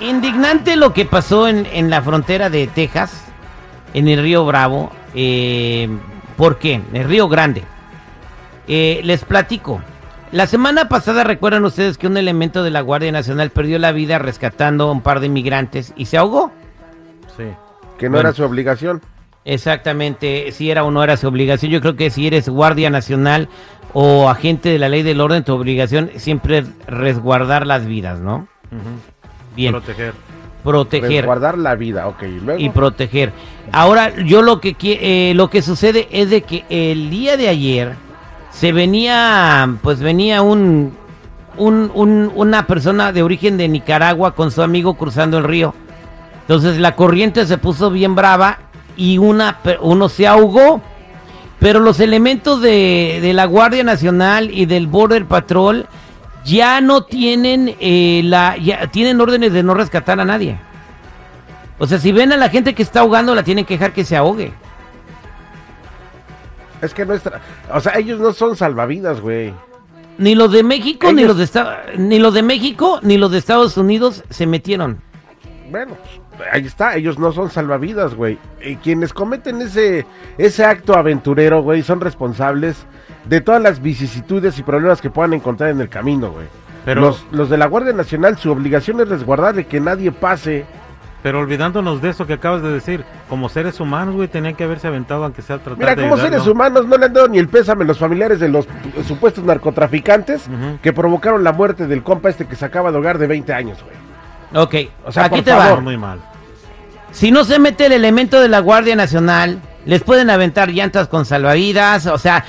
indignante lo que pasó en, en la frontera de Texas, en el río Bravo. Eh, ¿Por qué? En el río Grande. Eh, les platico. La semana pasada recuerdan ustedes que un elemento de la Guardia Nacional perdió la vida rescatando a un par de inmigrantes y se ahogó. Sí. Que no Bueno. era su obligación. Exactamente, si era o no era su obligación. Yo creo que si eres Guardia Nacional o agente de la ley del orden, tu obligación siempre es resguardar las vidas, ¿no? Bien, Proteger. proteger. Guardar la vida, ok. y Luego, y proteger. Ahora, yo lo que eh, lo que sucede es de que el día de ayer se venía, pues venía un, un, un- una persona de origen de Nicaragua con su amigo cruzando el río. Entonces la corriente se puso bien brava y una, uno se ahogó. Pero los elementos de, de la Guardia Nacional y del Border Patrol ya no tienen eh, la, ya tienen órdenes de no rescatar a nadie. O sea, si ven a la gente que está ahogando, la tienen que dejar que se ahogue. es que nuestra. O sea, ellos no son salvavidas, güey. Ni los de México, ni los de Esta- ni los de México, ni los de Estados Unidos se metieron. Bueno, ahí está, ellos no son salvavidas, güey. Y quienes cometen ese, ese acto aventurero, güey, son responsables de todas las vicisitudes y problemas que puedan encontrar en el camino, güey. Pero, Los, los de la Guardia Nacional, su obligación es resguardar de que nadie pase. pero olvidándonos de eso que acabas de decir, como seres humanos, güey, tenían que haberse aventado aunque sea tratar Mira, de como ayudar, seres ¿no? humanos no le han dado ni el pésame a los familiares de los supuestos narcotraficantes que provocaron la muerte del compa este que se acaba de hogar de 20 años, güey. Ok, O sea, aquí por te favor. va. Muy mal. Si no se mete el elemento de la Guardia Nacional, les pueden aventar llantas con salvavidas, o sea,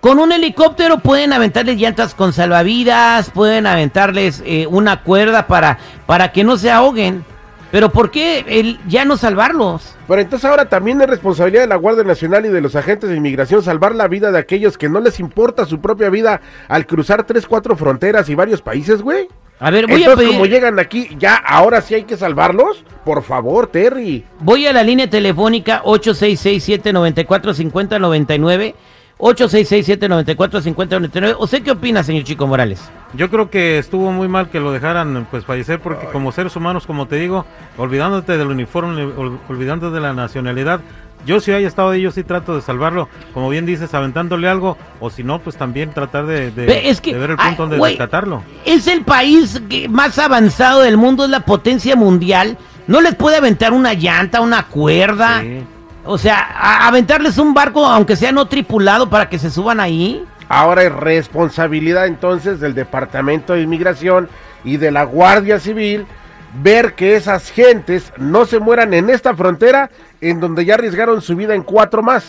con un helicóptero pueden aventarles llantas con salvavidas, pueden aventarles eh, una cuerda para, para que no se ahoguen. Pero ¿por qué ya no salvarlos? Pero entonces ahora también es responsabilidad de la Guardia Nacional y de los agentes de inmigración salvar la vida de aquellos que no les importa su propia vida al cruzar tres, cuatro fronteras y varios países, güey. A ver, voy Entonces, a pedir, como llegan aquí, ya ahora sí hay que salvarlos. Por favor, Terry. voy a la línea telefónica 866-794-5099, 866-794-5099. ¿Usted qué opina, señor Chico Morales? Yo creo que estuvo muy mal que lo dejaran pues fallecer porque como seres humanos, como te digo, olvidándote del uniforme, ol- olvidándote de la nacionalidad, yo si haya estado ahí, yo sí trato de salvarlo, como bien dices, aventándole algo, o si no, pues también tratar de, de- Ve, es que, de ver el ay, punto donde güey, rescatarlo. Es el país que- más avanzado del mundo, es la potencia mundial. No les puede aventar una llanta, una cuerda. Sí. O sea, a- aventarles un barco, aunque sea no tripulado, para que se suban ahí. Ahora es responsabilidad entonces del Departamento de Inmigración y de la Guardia Civil ver que esas gentes no se mueran en esta frontera en donde ya arriesgaron su vida en cuatro más.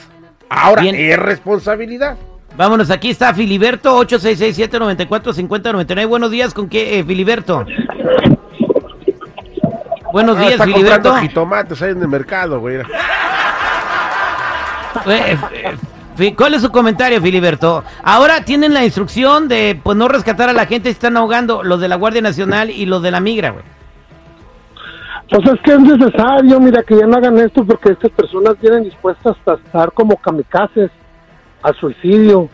Ahora Bien. es responsabilidad. Vámonos, aquí está Filiberto, 866-794-5099. Buenos días, ¿con qué, eh, Filiberto? Buenos Ah, días, está Filiberto. comprando jitomates ahí en el mercado, güey. Eh, eh, ¿Cuál es su comentario, Filiberto? Ahora tienen la instrucción de pues no rescatar a la gente, están ahogando los de la Guardia Nacional y los de la Migra, güey. Pues es que es necesario, mira, que ya no hagan esto porque estas personas vienen dispuestas a estar como kamikazes al suicidio.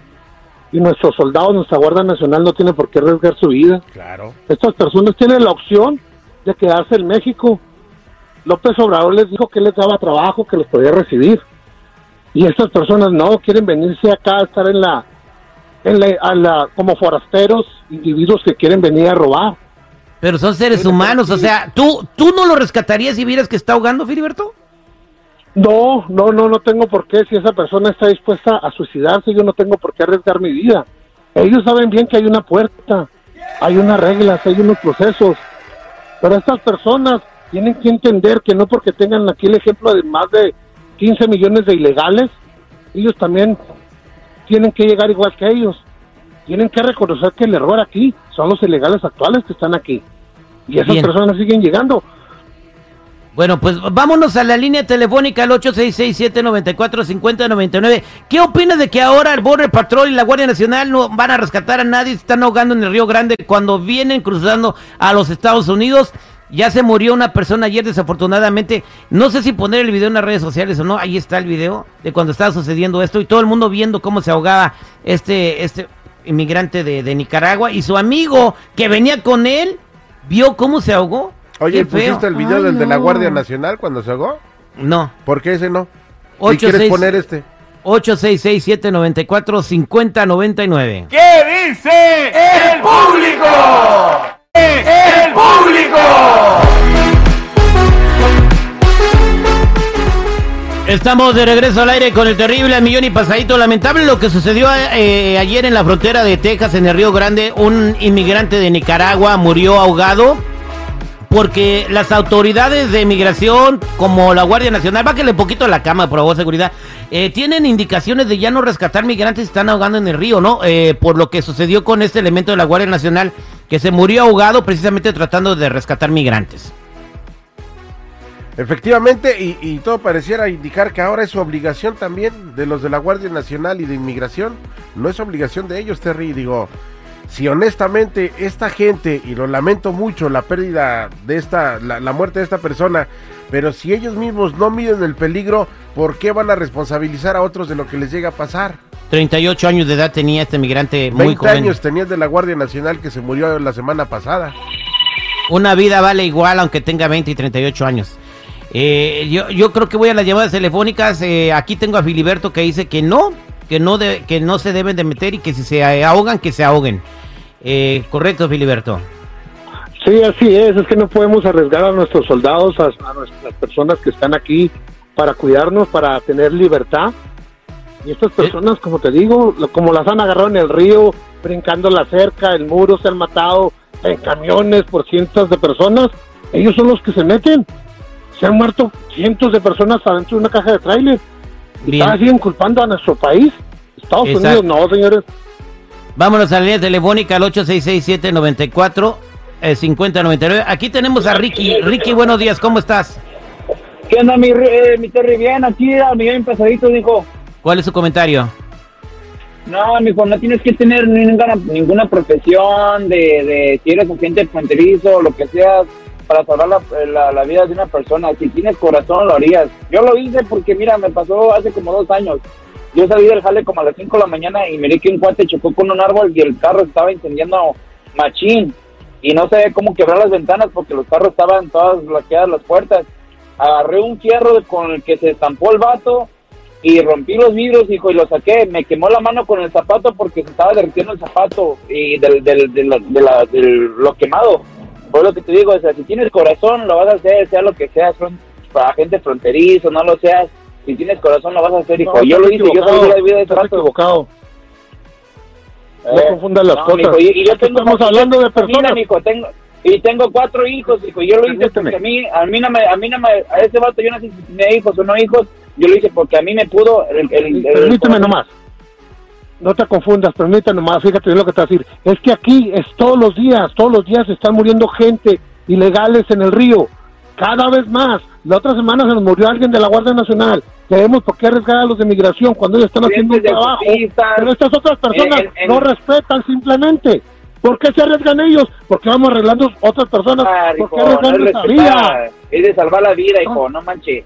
Y nuestros soldados, nuestra Guardia Nacional no tiene por qué arriesgar su vida. Claro. Estas personas tienen la opción de quedarse en México. López Obrador les dijo que les daba trabajo, que los podía recibir. Y estas personas no, quieren venirse acá a estar en la, en la, a la- como forasteros, individuos que quieren venir a robar. Pero son seres Pero humanos, o sea, ¿tú, ¿tú no lo rescatarías si vieras que está ahogando, Filiberto? No, no, no, no tengo por qué. Si esa persona está dispuesta a suicidarse, yo no tengo por qué arriesgar mi vida. Ellos saben bien que hay una puerta, hay unas reglas, hay unos procesos. Pero estas personas tienen que entender que no porque tengan aquí el ejemplo de más de 15 millones de ilegales, ellos también tienen que llegar igual que ellos. Tienen que reconocer que el error aquí son los ilegales actuales que están aquí. Y esas Bien. personas siguen llegando. Bueno, pues vámonos a la línea telefónica al 866-794-5099. ¿Qué opinas de que ahora el Border Patrol y la Guardia Nacional no van a rescatar a nadie? Se están ahogando en el Río Grande cuando vienen cruzando a los Estados Unidos. Ya se murió una persona ayer, desafortunadamente. No sé si poner el video en las redes sociales o no. Ahí está el video de cuando estaba sucediendo esto y todo el mundo viendo cómo se ahogaba este, este inmigrante de, de Nicaragua y su amigo que venía con él vio cómo se ahogó. Oye. ¿pusiste el video Ay, del de la. Guardia Nacional cuando se ahogó? No. ¿Por qué ese no? Ocho, ¿Y quieres seis- poner este? 866-794-5099. ¿Qué dice el público? ¡El público! Estamos de regreso al aire con el terrible millón y pasadito. Lamentable lo que sucedió eh, ayer en la frontera de Texas, en el Río Grande. Un inmigrante de Nicaragua murió ahogado porque las autoridades de migración, como la Guardia Nacional, báquele poquito la cama, por favor, seguridad, eh, tienen indicaciones de ya no rescatar migrantes están ahogando en el río, ¿no? Eh, por lo que sucedió con este elemento de la Guardia Nacional, que se murió ahogado precisamente tratando de rescatar migrantes. Efectivamente, y, y todo pareciera indicar que ahora es su obligación también de los de la Guardia Nacional y de Inmigración. No es obligación de ellos, Terry. Digo, si honestamente esta gente, y lo lamento mucho, la pérdida de esta, la, la muerte de esta persona, pero si ellos mismos no miden el peligro, ¿por qué van a responsabilizar a otros de lo que les llega a pasar? 38 años de edad tenía este migrante muy 20 joven. años tenía de la Guardia Nacional que se murió la semana pasada. Una vida vale igual aunque tenga 20 y 38 años. Eh, yo, yo creo que voy a las llamadas telefónicas. eh, aquí tengo a Filiberto que dice que no, que no, de- que no se deben de meter y que si se ahogan, que se ahoguen. Eh, correcto, Filiberto. Sí, así es, es que no podemos arriesgar a nuestros soldados, a, a nuestras personas que están aquí para cuidarnos, para tener libertad. Y estas personas, como te digo, como las han agarrado en el río, brincando la cerca, el muro, se han matado en camiones por cientos de personas, ellos son los que se meten. Se han muerto cientos de personas adentro de una caja de tráiler. Y todavía siguen culpando a nuestro país. Estados Exacto. Unidos, no, señores. Vámonos a la línea telefónica al 866-794-5099. Aquí tenemos a Ricky. Ricky, buenos días, ¿cómo estás? ¿Qué onda, mi, eh, mi Terry? Bien, aquí a mi bien pasadito, dijo. ¿Cuál es su comentario? No, mijo, no tienes que tener ninguna, ninguna profesión de, de si eres agente fronterizo o lo que seas para salvar la, la, la vida de una persona. Si tienes corazón, lo harías. Yo lo hice porque, mira, me pasó hace como dos años. Yo salí del jale como a las 5 de la mañana y miré que un cuate chocó con un árbol y el carro estaba incendiando machín. Y no sabía cómo quebrar las ventanas porque los carros estaban todas bloqueadas las puertas. Agarré un fierro con el que se estampó el vato y rompí los vidrios, hijo, y lo saqué. Me quemó la mano con el zapato porque se estaba derritiendo el zapato y del, del, del, de la- del- lo quemado. Por lo que te digo, o sea, si tienes corazón, lo vas a hacer, sea lo que sea, son para gente fronterizo, no lo seas. Si tienes corazón, lo vas a hacer, hijo. No, yo lo hice, yo salí de vida de estás equivocado. No Eh, confundas las no, cosas. mijo, y, y yo tengo, estamos hablando de personas. mijo, tengo, y tengo cuatro hijos, hijo. Yo lo hice Permíteme. porque a mí, a mí no me, a mí no me, a ese vato yo no sé si tenía hijos o no hijos. Yo lo hice porque a mí me pudo. El, el- el- Permíteme nomás. No te confundas, permíteme nomás, fíjate bien lo que te voy a decir. Es que aquí es todos los días, todos los días están muriendo gente ilegales en el río. Cada vez más. La otra semana se nos murió alguien de la Guardia Nacional. Tenemos por qué arriesgar a los de migración cuando ellos están haciendo un trabajo. Pero estas otras personas En- en- no respetan simplemente. ¿Por qué se arriesgan ellos? Porque vamos arreglando otras personas. Ah, ¿Por qué no arriesgan es respetar, vida? es de salvar la vida, hijo, no manches.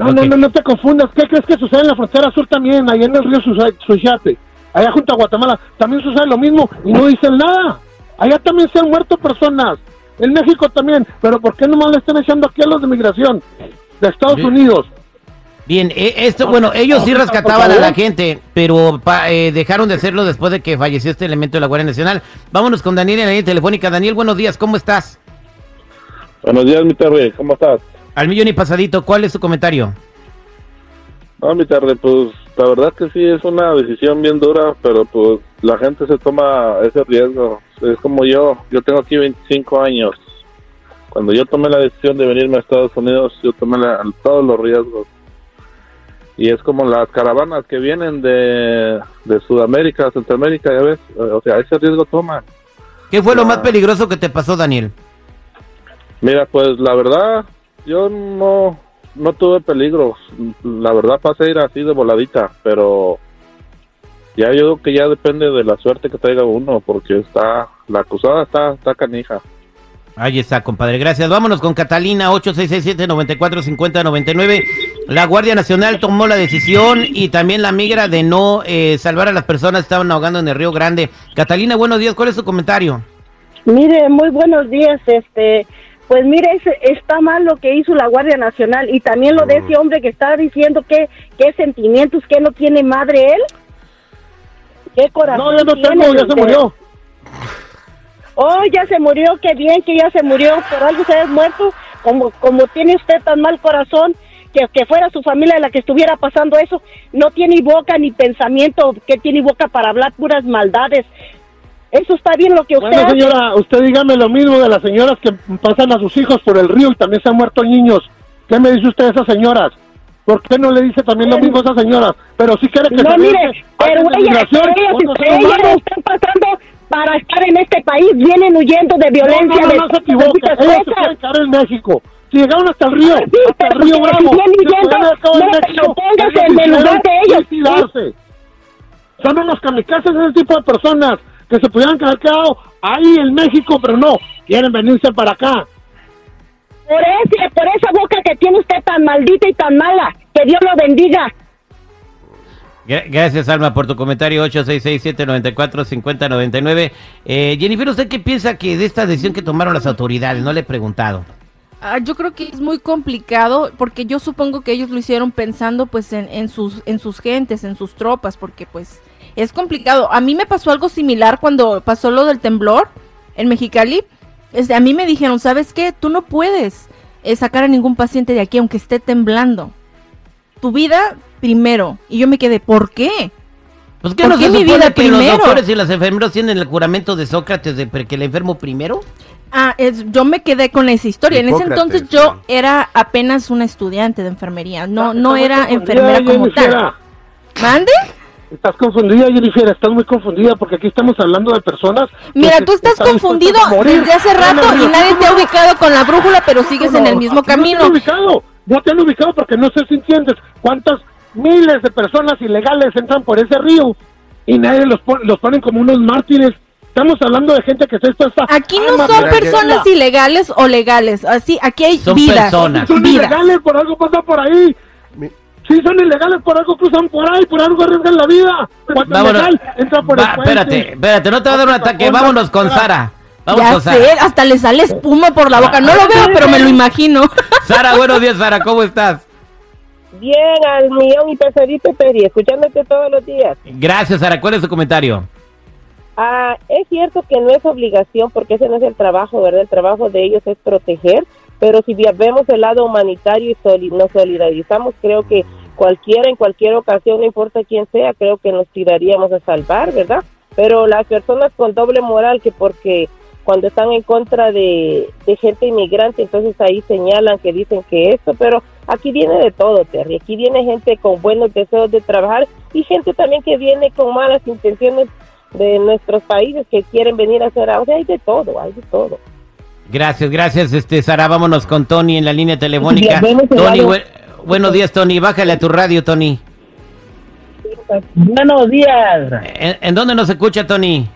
No, no, no, no te confundas. ¿Qué crees que sucede en la frontera sur también? Allá en el río Suchiate, allá junto a Guatemala, también sucede lo mismo y no dicen nada. Allá también se han muerto personas. En México también. Pero ¿por qué nomás le están echando aquí a los de migración de Estados Bien. Unidos? Bien, eh, esto, bueno, ellos sí rescataban a la gente, pero pa- eh, dejaron de hacerlo después de que falleció este elemento de la Guardia Nacional. Vámonos con Daniel en la línea telefónica. Daniel, buenos días, ¿cómo estás? Buenos días, mi Terry, ¿cómo estás? Al millón y pasadito, ¿cuál es su comentario? No, mi Terry, pues la verdad que sí es una decisión bien dura, pero pues la gente se toma ese riesgo. Es como yo, yo tengo aquí 25 años. Cuando yo tomé la decisión de venirme a Estados Unidos, yo tomé la- todos los riesgos. Y es como las caravanas que vienen de, de Sudamérica, Centroamérica, ya ves, o sea, ese riesgo toman. ¿Qué fue lo más peligroso que te pasó, Daniel? Mira, pues la verdad, yo no, no tuve peligros. La verdad pasé a ir así de voladita, pero ya yo creo que ya depende de la suerte que traiga uno, porque está, la acusada está, está canija. Ahí está, compadre. Gracias. Vámonos con Catalina, 8667-945099. La Guardia Nacional tomó la decisión y también la migra de no eh, salvar a las personas que estaban ahogando en el Río Grande. Catalina, buenos días. ¿Cuál es su comentario? Mire, muy buenos días. Este, Pues mire, es- está mal lo que hizo la Guardia Nacional y también lo de ese hombre que estaba diciendo que qué sentimientos, que no tiene madre él. ¿Qué corazón No, ya no tengo, ya se murió. Oh, ya se murió, qué bien que ya se murió, por algo se ha muerto, como, como tiene usted tan mal corazón, que, que fuera su familia la que estuviera pasando eso, no tiene boca ni pensamiento, que tiene boca para hablar puras maldades. Eso está bien lo que usted Bueno, hace. señora, usted dígame lo mismo de las señoras que pasan a sus hijos por el río y también se han muerto niños. ¿Qué me dice usted de esas señoras? ¿Por qué no le dice también lo mismo a esas señoras? Pero si quiere que No, se mire, pero ellas, ellas, ellas están pasando para estar en este país, vienen huyendo de violencia, No, no, de, no, no se muchas Ellos se quieren quedar en México. Si llegaron hasta el río, Ah, sí, hasta el río que si Bravo, vienen huyendo, no, México, póngase en el lugar de ellos. Son unos kamikazes ese tipo de personas que se pudieran haber quedado ahí en México, pero no, quieren venirse para acá. Por, ese, por esa boca que tiene usted tan maldita y tan mala, que Dios lo bendiga. Gra- Gracias, Alma, por tu comentario. 866-794-5099. Eh, Jennifer, ¿usted qué piensa que de esta decisión que tomaron las autoridades? No le he preguntado. Ah, yo creo que es muy complicado porque yo supongo que ellos lo hicieron pensando pues en, en sus en sus gentes, en sus tropas, porque pues es complicado. A mí me pasó algo similar cuando pasó lo del temblor en Mexicali. Este, a mí me dijeron, ¿sabes qué? Tú no puedes eh, sacar a ningún paciente de aquí aunque esté temblando. Tu vida primero. Y yo me quedé, ¿por qué? Pues que ¿Por no qué se mi vida que los primero? doctores y los enfermeros tienen el juramento de Sócrates de que el enfermo primero. Ah, es- yo me quedé con esa historia. En ese entonces yo sí. era apenas una estudiante de enfermería. No, no Estás era enfermera como tal. ¿Mande? Estás confundida, Jennifer, estás muy confundida porque aquí estamos hablando de personas. Mira, se- tú estás confundido desde hace rato y nadie te ha ubicado con la brújula, pero sigues No, en el mismo aquí No camino. te han ubicado, no te han ubicado porque no sé si entiendes cuántas miles de personas ilegales entran por ese río y nadie los, pon- los ponen como unos mártires. Estamos hablando de gente que está expuesta Aquí no son personas ilegales o legales, así aquí hay Son vidas, personas. Son vidas. ilegales, por algo pasan por ahí. Sí, son ilegales, por algo cruzan por ahí, por algo arriesgan la vida. Cuando Vámonos. legal, entra por Va, el puente. espérate, espérate, no te va a dar un ataque. Vámonos con Sara. Vamos Ya con sé, Sara. hasta le sale espuma por la boca. No lo veo, pero me lo imagino. Sara, buenos días, Sara, ¿cómo estás? Bien, al millón y pesadito, Peri, escuchándote todos los días. Gracias, Sara. ¿Cuál es tu comentario? Ah, es cierto que no es obligación, porque ese no es el trabajo, ¿verdad? El trabajo de ellos es proteger, pero si vemos el lado humanitario y soli- nos solidarizamos, creo que cualquiera, en cualquier ocasión, no importa quién sea, creo que nos tiraríamos a salvar, ¿verdad? Pero las personas con doble moral, que porque cuando están en contra de, de gente inmigrante, entonces ahí señalan que dicen que esto, pero aquí viene de todo, Terry. Aquí viene gente con buenos deseos de trabajar y gente también que viene con malas intenciones de nuestros países que quieren venir a hacer algo. O sea, hay de todo, hay de todo. Gracias, gracias, este Sara. Vámonos con Tony en la línea telefónica. Tony, buenos días, Tony. Bájale a tu radio, Tony. Buenos días. ¿En, en dónde nos escucha, Tony?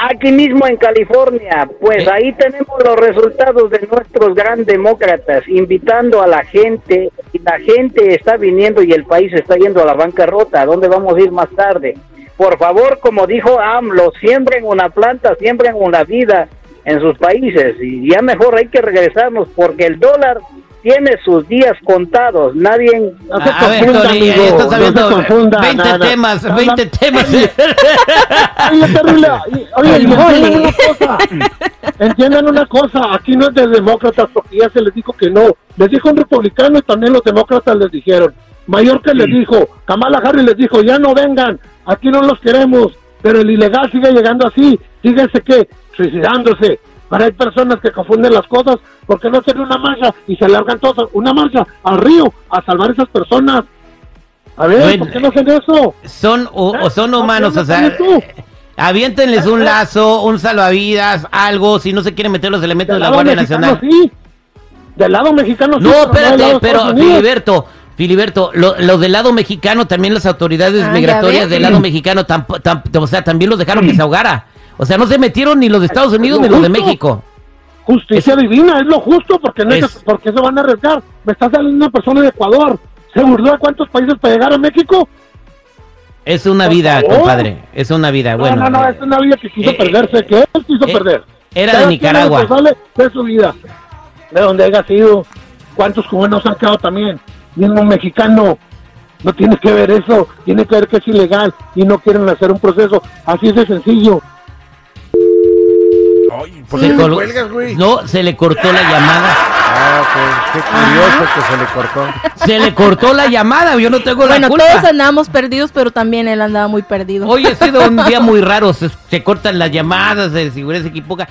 Aquí mismo en California, pues Eh. ahí tenemos los resultados de nuestros gran demócratas, invitando a la gente, y la gente está viniendo y el país está yendo a la bancarrota, ¿a dónde vamos a ir más tarde? Por favor, como dijo AMLO, siembren una planta, siembren una vida en sus países y ya mejor hay que regresarnos porque el dólar tiene sus días contados, nadie... No se A, a ver, confunda, Tony, ahí amigo, estás no se sabiendo confunda, 20 nada. temas, No, 20 no. temas. Oye, terrible. Oye, entiendan una cosa. Entiendan una cosa. Aquí no es de demócratas porque ya se les dijo que no. Les dijo un republicano y también los demócratas les dijeron. Que les dijo. Kamala Harris les dijo, ya no vengan. Aquí no los queremos. Pero el ilegal sigue llegando así. Fíjense que suicidándose. Pero hay personas que confunden las cosas porque no hacen una marcha y se largan todos una marcha al río a salvar a esas personas. A ver, Bueno, ¿por qué no hacen eso? son o, o son ¿Por qué humanos, no o sea, tú? aviéntenles un lazo, un salvavidas, algo, si no se quieren meter los elementos de la Guardia mexicano Nacional. sí. Del lado mexicano sí. No, espérate, pero. Filiberto, Filiberto, lo, lo del lado mexicano, también las autoridades Ah, migratorias del lado mexicano, tamp- tamp- o sea, también los dejaron que se ahogara. O sea, no se metieron ni los de Estados Unidos ni los de. México. Justicia divina, es lo justo, porque no es Es- que- porque se van a arriesgar. Me está saliendo una persona de Ecuador. ¿Se burló de cuántos países para llegar a México? Es una vida, compadre, es una vida. Bueno, no, no, no, eh, es una vida que quiso eh, perderse, que él quiso eh, perder. Era de Cada es Nicaragua. de su vida, de donde haya sido. ¿Cuántos cubanos han quedado también? Mismo mexicano. No tiene que ver eso, tiene que ver que es ilegal y no quieren hacer un proceso. Así es de sencillo. Ay, ¿por Se qué le col- cuelgas, güey? No, se le cortó la llamada. Ah, ok. Qué curioso que se le cortó. Se le cortó la llamada, yo no tengo la Bueno, culpa. todos andábamos perdidos, pero también él andaba muy perdido. Hoy ha sido un día muy raro, se, se cortan las llamadas, seguridad se equivoca.